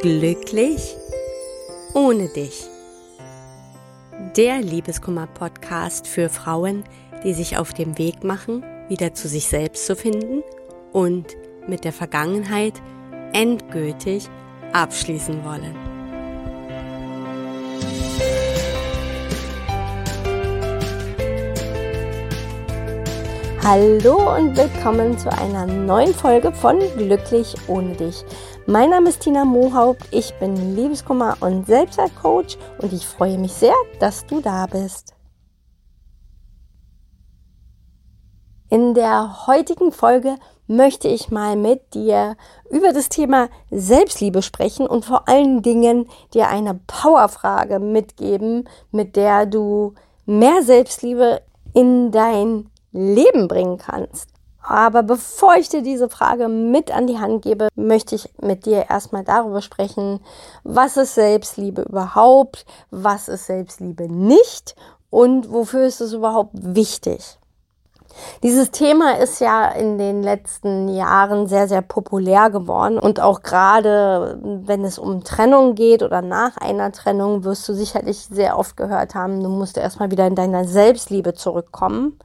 Glücklich ohne dich. Der Liebeskummer-Podcast für Frauen, die sich auf dem Weg machen, wieder zu sich selbst zu finden und mit der Vergangenheit endgültig abschließen wollen. Hallo und willkommen zu einer neuen Folge von Glücklich ohne dich. Mein Name ist Tina Mohaupt, ich bin Liebeskummer- und Selbstwertcoach und ich freue mich sehr, dass du da bist. In der heutigen Folge möchte ich mal mit dir über das Thema Selbstliebe sprechen und vor allen Dingen dir eine Powerfrage mitgeben, mit der du mehr Selbstliebe in dein Leben bringen kannst. Aber bevor ich dir diese Frage mit an die Hand gebe, möchte ich mit dir erstmal darüber sprechen, was ist Selbstliebe überhaupt, was ist Selbstliebe nicht und wofür ist es überhaupt wichtig. Dieses Thema ist ja in den letzten Jahren sehr, sehr populär geworden und auch gerade wenn es um Trennung geht oder nach einer Trennung, wirst du sicherlich sehr oft gehört haben, du musst erstmal wieder in deiner Selbstliebe zurückkommen.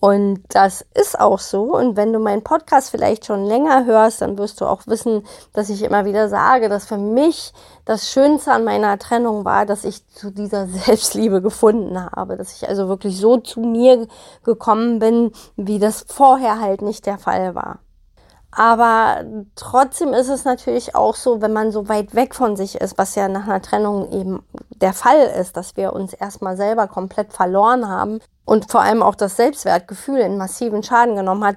Und das ist auch so. Und wenn du meinen Podcast vielleicht schon länger hörst, dann wirst du auch wissen, dass ich immer wieder sage, dass für mich das Schönste an meiner Trennung war, dass ich zu dieser Selbstliebe gefunden habe. Dass ich also wirklich so zu mir gekommen bin, wie das vorher halt nicht der Fall war. Aber trotzdem ist es natürlich auch so, wenn man so weit weg von sich ist, was ja nach einer Trennung eben der Fall ist, dass wir uns erstmal selber komplett verloren haben und vor allem auch das Selbstwertgefühl in massiven Schaden genommen hat,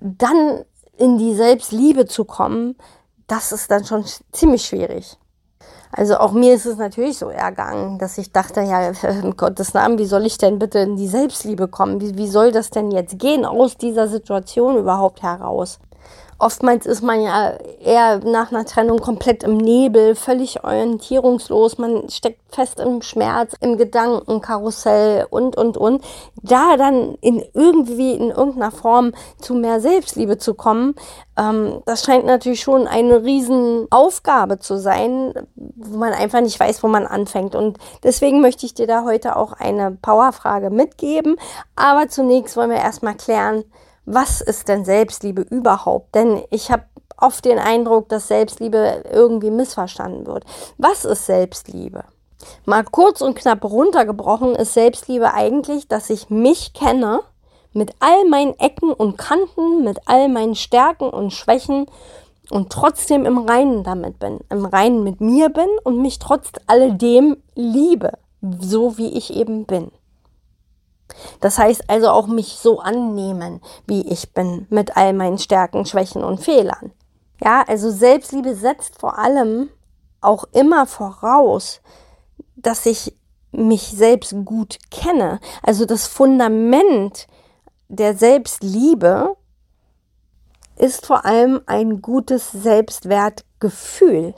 dann in die Selbstliebe zu kommen, das ist dann schon ziemlich schwierig. Also auch mir ist es natürlich so ergangen, dass ich dachte, ja, in Gottes Namen, wie soll ich denn bitte in die Selbstliebe kommen? Wie, wie soll das denn jetzt gehen aus dieser Situation überhaupt heraus? Oftmals ist man ja eher nach einer Trennung komplett im Nebel, völlig orientierungslos, man steckt fest im Schmerz, im Gedankenkarussell und, und, und. Da dann in irgendwie, in irgendeiner Form zu mehr Selbstliebe zu kommen, ähm, das scheint natürlich schon eine Riesenaufgabe zu sein, wo man einfach nicht weiß, wo man anfängt. Und deswegen möchte ich dir da heute auch eine Powerfrage mitgeben. Aber zunächst wollen wir erstmal klären, was ist denn Selbstliebe überhaupt? Denn ich habe oft den Eindruck, dass Selbstliebe irgendwie missverstanden wird. Was ist Selbstliebe? Mal kurz und knapp runtergebrochen ist Selbstliebe eigentlich, dass ich mich kenne mit all meinen Ecken und Kanten, mit all meinen Stärken und Schwächen und trotzdem im Reinen damit bin, im Reinen mit mir bin und mich trotz alledem liebe, so wie ich eben bin. Das heißt also auch mich so annehmen, wie ich bin, mit all meinen Stärken, Schwächen und Fehlern. Ja, also Selbstliebe setzt vor allem auch immer voraus, dass ich mich selbst gut kenne. Also das Fundament der Selbstliebe ist vor allem ein gutes Selbstwertgefühl.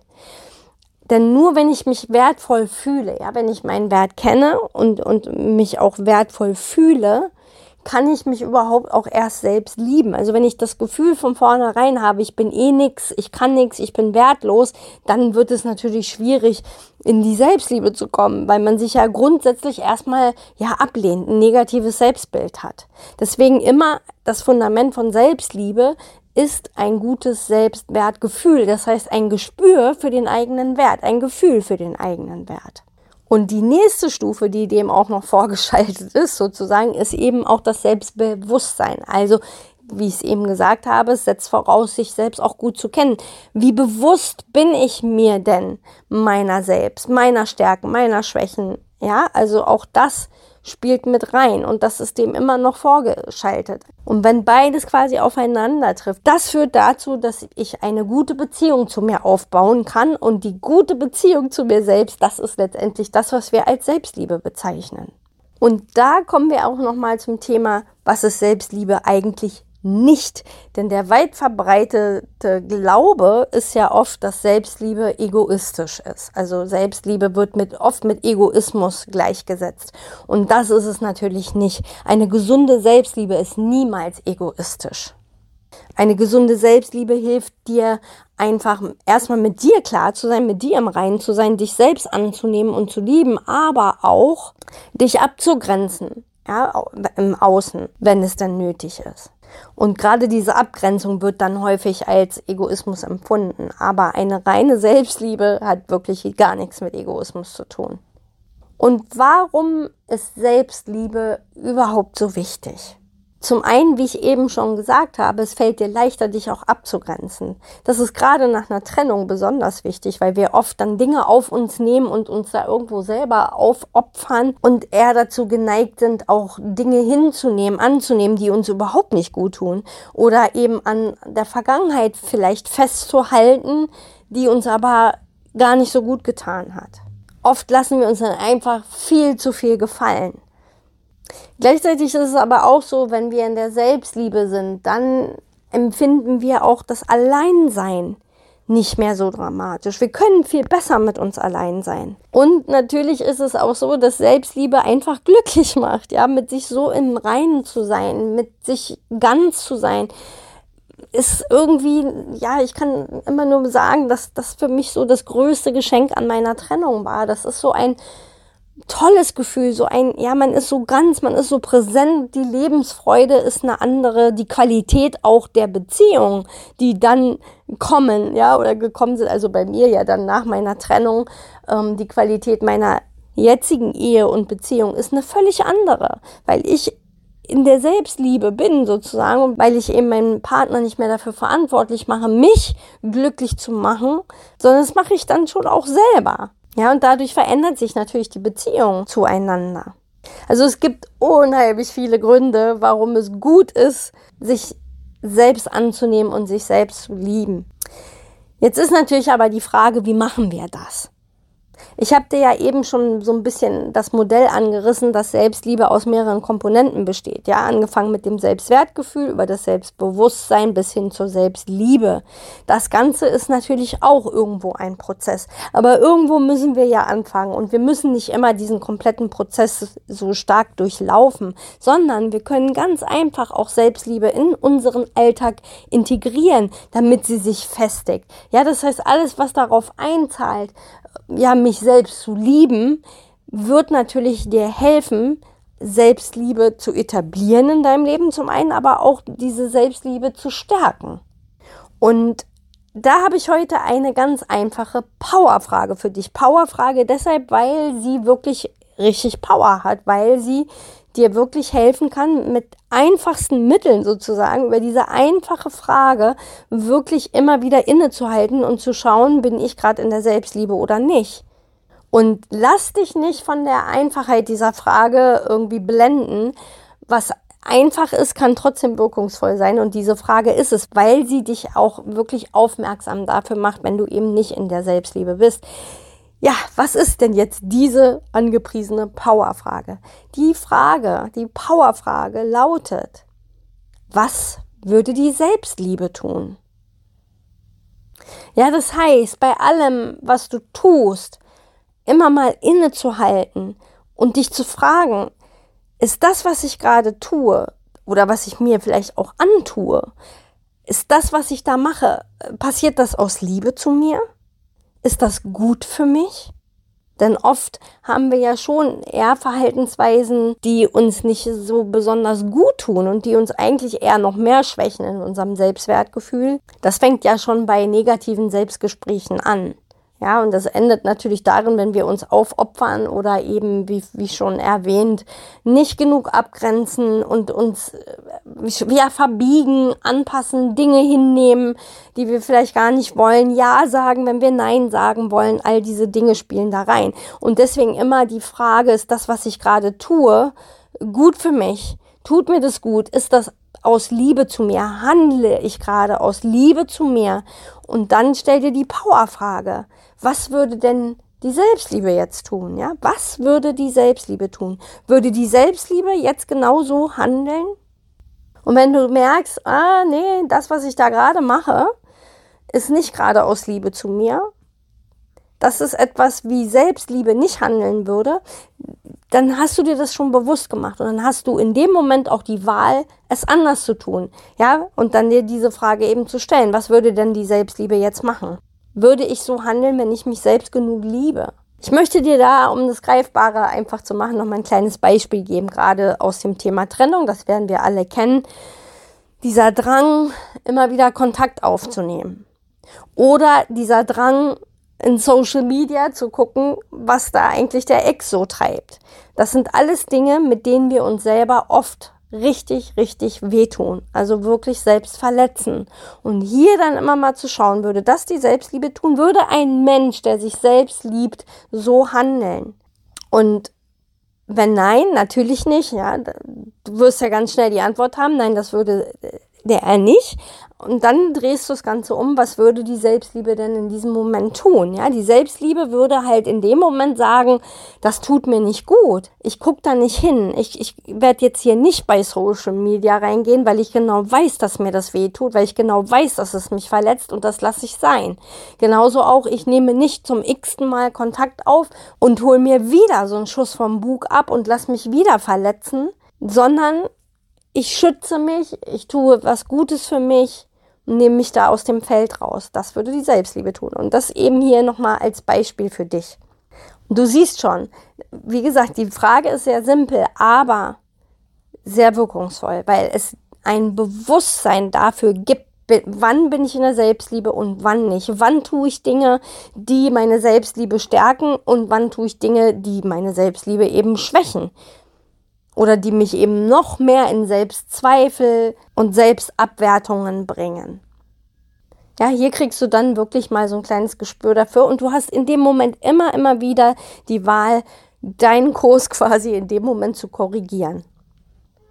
Denn nur wenn ich mich wertvoll fühle, ja, wenn ich meinen Wert kenne und, und mich auch wertvoll fühle, kann ich mich überhaupt auch erst selbst lieben. Also wenn ich das Gefühl von vornherein habe, ich bin eh nix, ich kann nix, ich bin wertlos, dann wird es natürlich schwierig, in die Selbstliebe zu kommen, weil man sich ja grundsätzlich erstmal ja ablehnt, ein negatives Selbstbild hat. Deswegen immer das Fundament von Selbstliebe ist ein gutes Selbstwertgefühl. Das heißt, ein Gespür für den eigenen Wert, ein Gefühl für den eigenen Wert. Und die nächste Stufe, die dem auch noch vorgeschaltet ist, sozusagen, ist eben auch das Selbstbewusstsein. Also, wie ich es eben gesagt habe, es setzt voraus, sich selbst auch gut zu kennen. Wie bewusst bin ich mir denn meiner selbst, meiner Stärken, meiner Schwächen? Ja, also auch das spielt mit rein und das ist dem immer noch vorgeschaltet. Und wenn beides quasi aufeinander trifft, das führt dazu, dass ich eine gute Beziehung zu mir aufbauen kann und die gute Beziehung zu mir selbst, das ist letztendlich das, was wir als Selbstliebe bezeichnen. Und da kommen wir auch noch mal zum Thema, was ist Selbstliebe eigentlich nicht. Denn der weit verbreitete Glaube ist ja oft, dass Selbstliebe egoistisch ist. Also Selbstliebe wird mit, oft mit Egoismus gleichgesetzt. Und das ist es natürlich nicht. Eine gesunde Selbstliebe ist niemals egoistisch. Eine gesunde Selbstliebe hilft dir einfach erstmal mit dir klar zu sein, mit dir im Reinen zu sein, dich selbst anzunehmen und zu lieben, aber auch dich abzugrenzen, ja, im Außen, wenn es dann nötig ist. Und gerade diese Abgrenzung wird dann häufig als Egoismus empfunden. Aber eine reine Selbstliebe hat wirklich gar nichts mit Egoismus zu tun. Und warum ist Selbstliebe überhaupt so wichtig? Zum einen, wie ich eben schon gesagt habe, es fällt dir leichter, dich auch abzugrenzen. Das ist gerade nach einer Trennung besonders wichtig, weil wir oft dann Dinge auf uns nehmen und uns da irgendwo selber aufopfern und eher dazu geneigt sind, auch Dinge hinzunehmen, anzunehmen, die uns überhaupt nicht gut tun. Oder eben an der Vergangenheit vielleicht festzuhalten, die uns aber gar nicht so gut getan hat. Oft lassen wir uns dann einfach viel zu viel gefallen. Gleichzeitig ist es aber auch so, wenn wir in der Selbstliebe sind, dann empfinden wir auch das Alleinsein nicht mehr so dramatisch. Wir können viel besser mit uns allein sein. Und natürlich ist es auch so, dass Selbstliebe einfach glücklich macht, ja, mit sich so im Reinen zu sein, mit sich ganz zu sein. Ist irgendwie, ja, ich kann immer nur sagen, dass das für mich so das größte Geschenk an meiner Trennung war. Das ist so ein tolles Gefühl, so ein, ja, man ist so ganz, man ist so präsent, die Lebensfreude ist eine andere, die Qualität auch der Beziehung, die dann kommen, ja, oder gekommen sind, also bei mir ja dann nach meiner Trennung, ähm, die Qualität meiner jetzigen Ehe und Beziehung ist eine völlig andere, weil ich in der Selbstliebe bin sozusagen, weil ich eben meinen Partner nicht mehr dafür verantwortlich mache, mich glücklich zu machen, sondern das mache ich dann schon auch selber. Ja, und dadurch verändert sich natürlich die Beziehung zueinander. Also es gibt unheimlich viele Gründe, warum es gut ist, sich selbst anzunehmen und sich selbst zu lieben. Jetzt ist natürlich aber die Frage, wie machen wir das? Ich habe dir ja eben schon so ein bisschen das Modell angerissen, dass Selbstliebe aus mehreren Komponenten besteht. Ja, angefangen mit dem Selbstwertgefühl, über das Selbstbewusstsein bis hin zur Selbstliebe. Das Ganze ist natürlich auch irgendwo ein Prozess. Aber irgendwo müssen wir ja anfangen und wir müssen nicht immer diesen kompletten Prozess so stark durchlaufen, sondern wir können ganz einfach auch Selbstliebe in unseren Alltag integrieren, damit sie sich festigt. Ja, das heißt, alles, was darauf einzahlt, ja, mich selbst zu lieben, wird natürlich dir helfen, Selbstliebe zu etablieren in deinem Leben zum einen, aber auch diese Selbstliebe zu stärken. Und da habe ich heute eine ganz einfache Powerfrage für dich. Powerfrage deshalb, weil sie wirklich richtig Power hat, weil sie dir wirklich helfen kann, mit einfachsten Mitteln sozusagen über diese einfache Frage wirklich immer wieder innezuhalten und zu schauen, bin ich gerade in der Selbstliebe oder nicht. Und lass dich nicht von der Einfachheit dieser Frage irgendwie blenden. Was einfach ist, kann trotzdem wirkungsvoll sein. Und diese Frage ist es, weil sie dich auch wirklich aufmerksam dafür macht, wenn du eben nicht in der Selbstliebe bist. Ja, was ist denn jetzt diese angepriesene Powerfrage? Die Frage, die Powerfrage lautet, was würde die Selbstliebe tun? Ja, das heißt, bei allem, was du tust, immer mal innezuhalten und dich zu fragen, ist das, was ich gerade tue oder was ich mir vielleicht auch antue, ist das, was ich da mache, passiert das aus Liebe zu mir? Ist das gut für mich? Denn oft haben wir ja schon eher Verhaltensweisen, die uns nicht so besonders gut tun und die uns eigentlich eher noch mehr schwächen in unserem Selbstwertgefühl. Das fängt ja schon bei negativen Selbstgesprächen an. Ja, und das endet natürlich darin, wenn wir uns aufopfern oder eben, wie, wie schon erwähnt, nicht genug abgrenzen und uns äh, ja, verbiegen, anpassen, Dinge hinnehmen, die wir vielleicht gar nicht wollen, Ja sagen, wenn wir Nein sagen wollen. All diese Dinge spielen da rein. Und deswegen immer die Frage, ist das, was ich gerade tue, gut für mich? Tut mir das gut? Ist das aus Liebe zu mir? Handle ich gerade aus Liebe zu mir? Und dann stell dir die Powerfrage was würde denn die Selbstliebe jetzt tun? Ja, was würde die Selbstliebe tun? Würde die Selbstliebe jetzt genauso handeln? Und wenn du merkst, ah, nee, das, was ich da gerade mache, ist nicht gerade aus Liebe zu mir, das ist etwas, wie Selbstliebe nicht handeln würde, dann hast du dir das schon bewusst gemacht und dann hast du in dem Moment auch die Wahl, es anders zu tun. Ja, und dann dir diese Frage eben zu stellen, was würde denn die Selbstliebe jetzt machen? Würde ich so handeln, wenn ich mich selbst genug liebe? Ich möchte dir da, um das Greifbare einfach zu machen, noch mal ein kleines Beispiel geben, gerade aus dem Thema Trennung. Das werden wir alle kennen. Dieser Drang, immer wieder Kontakt aufzunehmen. Oder dieser Drang, in Social Media zu gucken, was da eigentlich der Ex so treibt. Das sind alles Dinge, mit denen wir uns selber oft richtig, richtig wehtun. Also wirklich selbst verletzen. Und hier dann immer mal zu schauen, würde das die Selbstliebe tun? Würde ein Mensch, der sich selbst liebt, so handeln? Und wenn nein, natürlich nicht. Ja, du wirst ja ganz schnell die Antwort haben. Nein, das würde der er nicht. Und dann drehst du das Ganze um, was würde die Selbstliebe denn in diesem Moment tun? Ja, die Selbstliebe würde halt in dem Moment sagen, das tut mir nicht gut. Ich gucke da nicht hin. Ich, ich werde jetzt hier nicht bei Social Media reingehen, weil ich genau weiß, dass mir das weh tut, weil ich genau weiß, dass es mich verletzt und das lasse ich sein. Genauso auch, ich nehme nicht zum x-ten Mal Kontakt auf und hole mir wieder so einen Schuss vom Bug ab und lass mich wieder verletzen, sondern ich schütze mich, ich tue was Gutes für mich nehme mich da aus dem Feld raus. Das würde die Selbstliebe tun. Und das eben hier nochmal als Beispiel für dich. Du siehst schon, wie gesagt, die Frage ist sehr simpel, aber sehr wirkungsvoll, weil es ein Bewusstsein dafür gibt, wann bin ich in der Selbstliebe und wann nicht. Wann tue ich Dinge, die meine Selbstliebe stärken und wann tue ich Dinge, die meine Selbstliebe eben schwächen oder die mich eben noch mehr in Selbstzweifel und Selbstabwertungen bringen. Ja, hier kriegst du dann wirklich mal so ein kleines Gespür dafür und du hast in dem Moment immer, immer wieder die Wahl, deinen Kurs quasi in dem Moment zu korrigieren.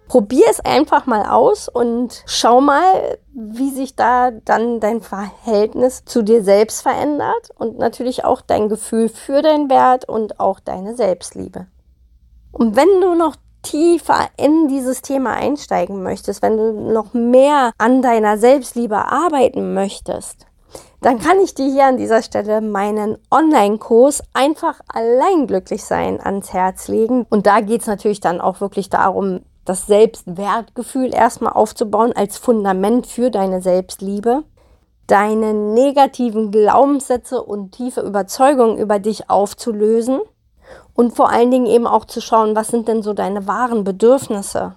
Probier es einfach mal aus und schau mal, wie sich da dann dein Verhältnis zu dir selbst verändert und natürlich auch dein Gefühl für deinen Wert und auch deine Selbstliebe. Und wenn du noch tiefer in dieses Thema einsteigen möchtest, wenn du noch mehr an deiner Selbstliebe arbeiten möchtest, dann kann ich dir hier an dieser Stelle meinen Online-Kurs einfach allein glücklich sein ans Herz legen. Und da geht es natürlich dann auch wirklich darum, das Selbstwertgefühl erstmal aufzubauen als Fundament für deine Selbstliebe, deine negativen Glaubenssätze und tiefe Überzeugungen über dich aufzulösen und vor allen Dingen eben auch zu schauen, was sind denn so deine wahren Bedürfnisse?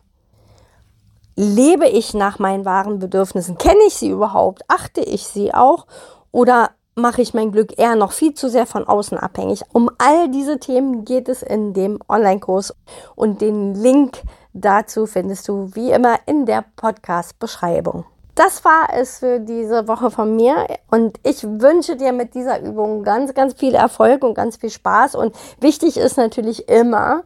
Lebe ich nach meinen wahren Bedürfnissen? Kenne ich sie überhaupt? Achte ich sie auch? Oder mache ich mein Glück eher noch viel zu sehr von außen abhängig? Um all diese Themen geht es in dem Online-Kurs und den Link dazu findest du wie immer in der Podcast-Beschreibung das war es für diese Woche von mir und ich wünsche dir mit dieser Übung ganz, ganz viel Erfolg und ganz viel Spaß und wichtig ist natürlich immer,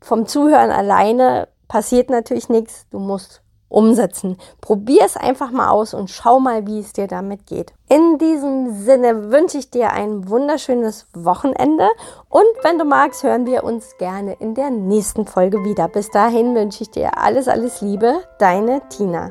vom Zuhören alleine passiert natürlich nichts, du musst umsetzen. Probier es einfach mal aus und schau mal, wie es dir damit geht. In diesem Sinne wünsche ich dir ein wunderschönes Wochenende und wenn du magst, hören wir uns gerne in der nächsten Folge wieder. Bis dahin wünsche ich dir alles, alles Liebe, deine Tina.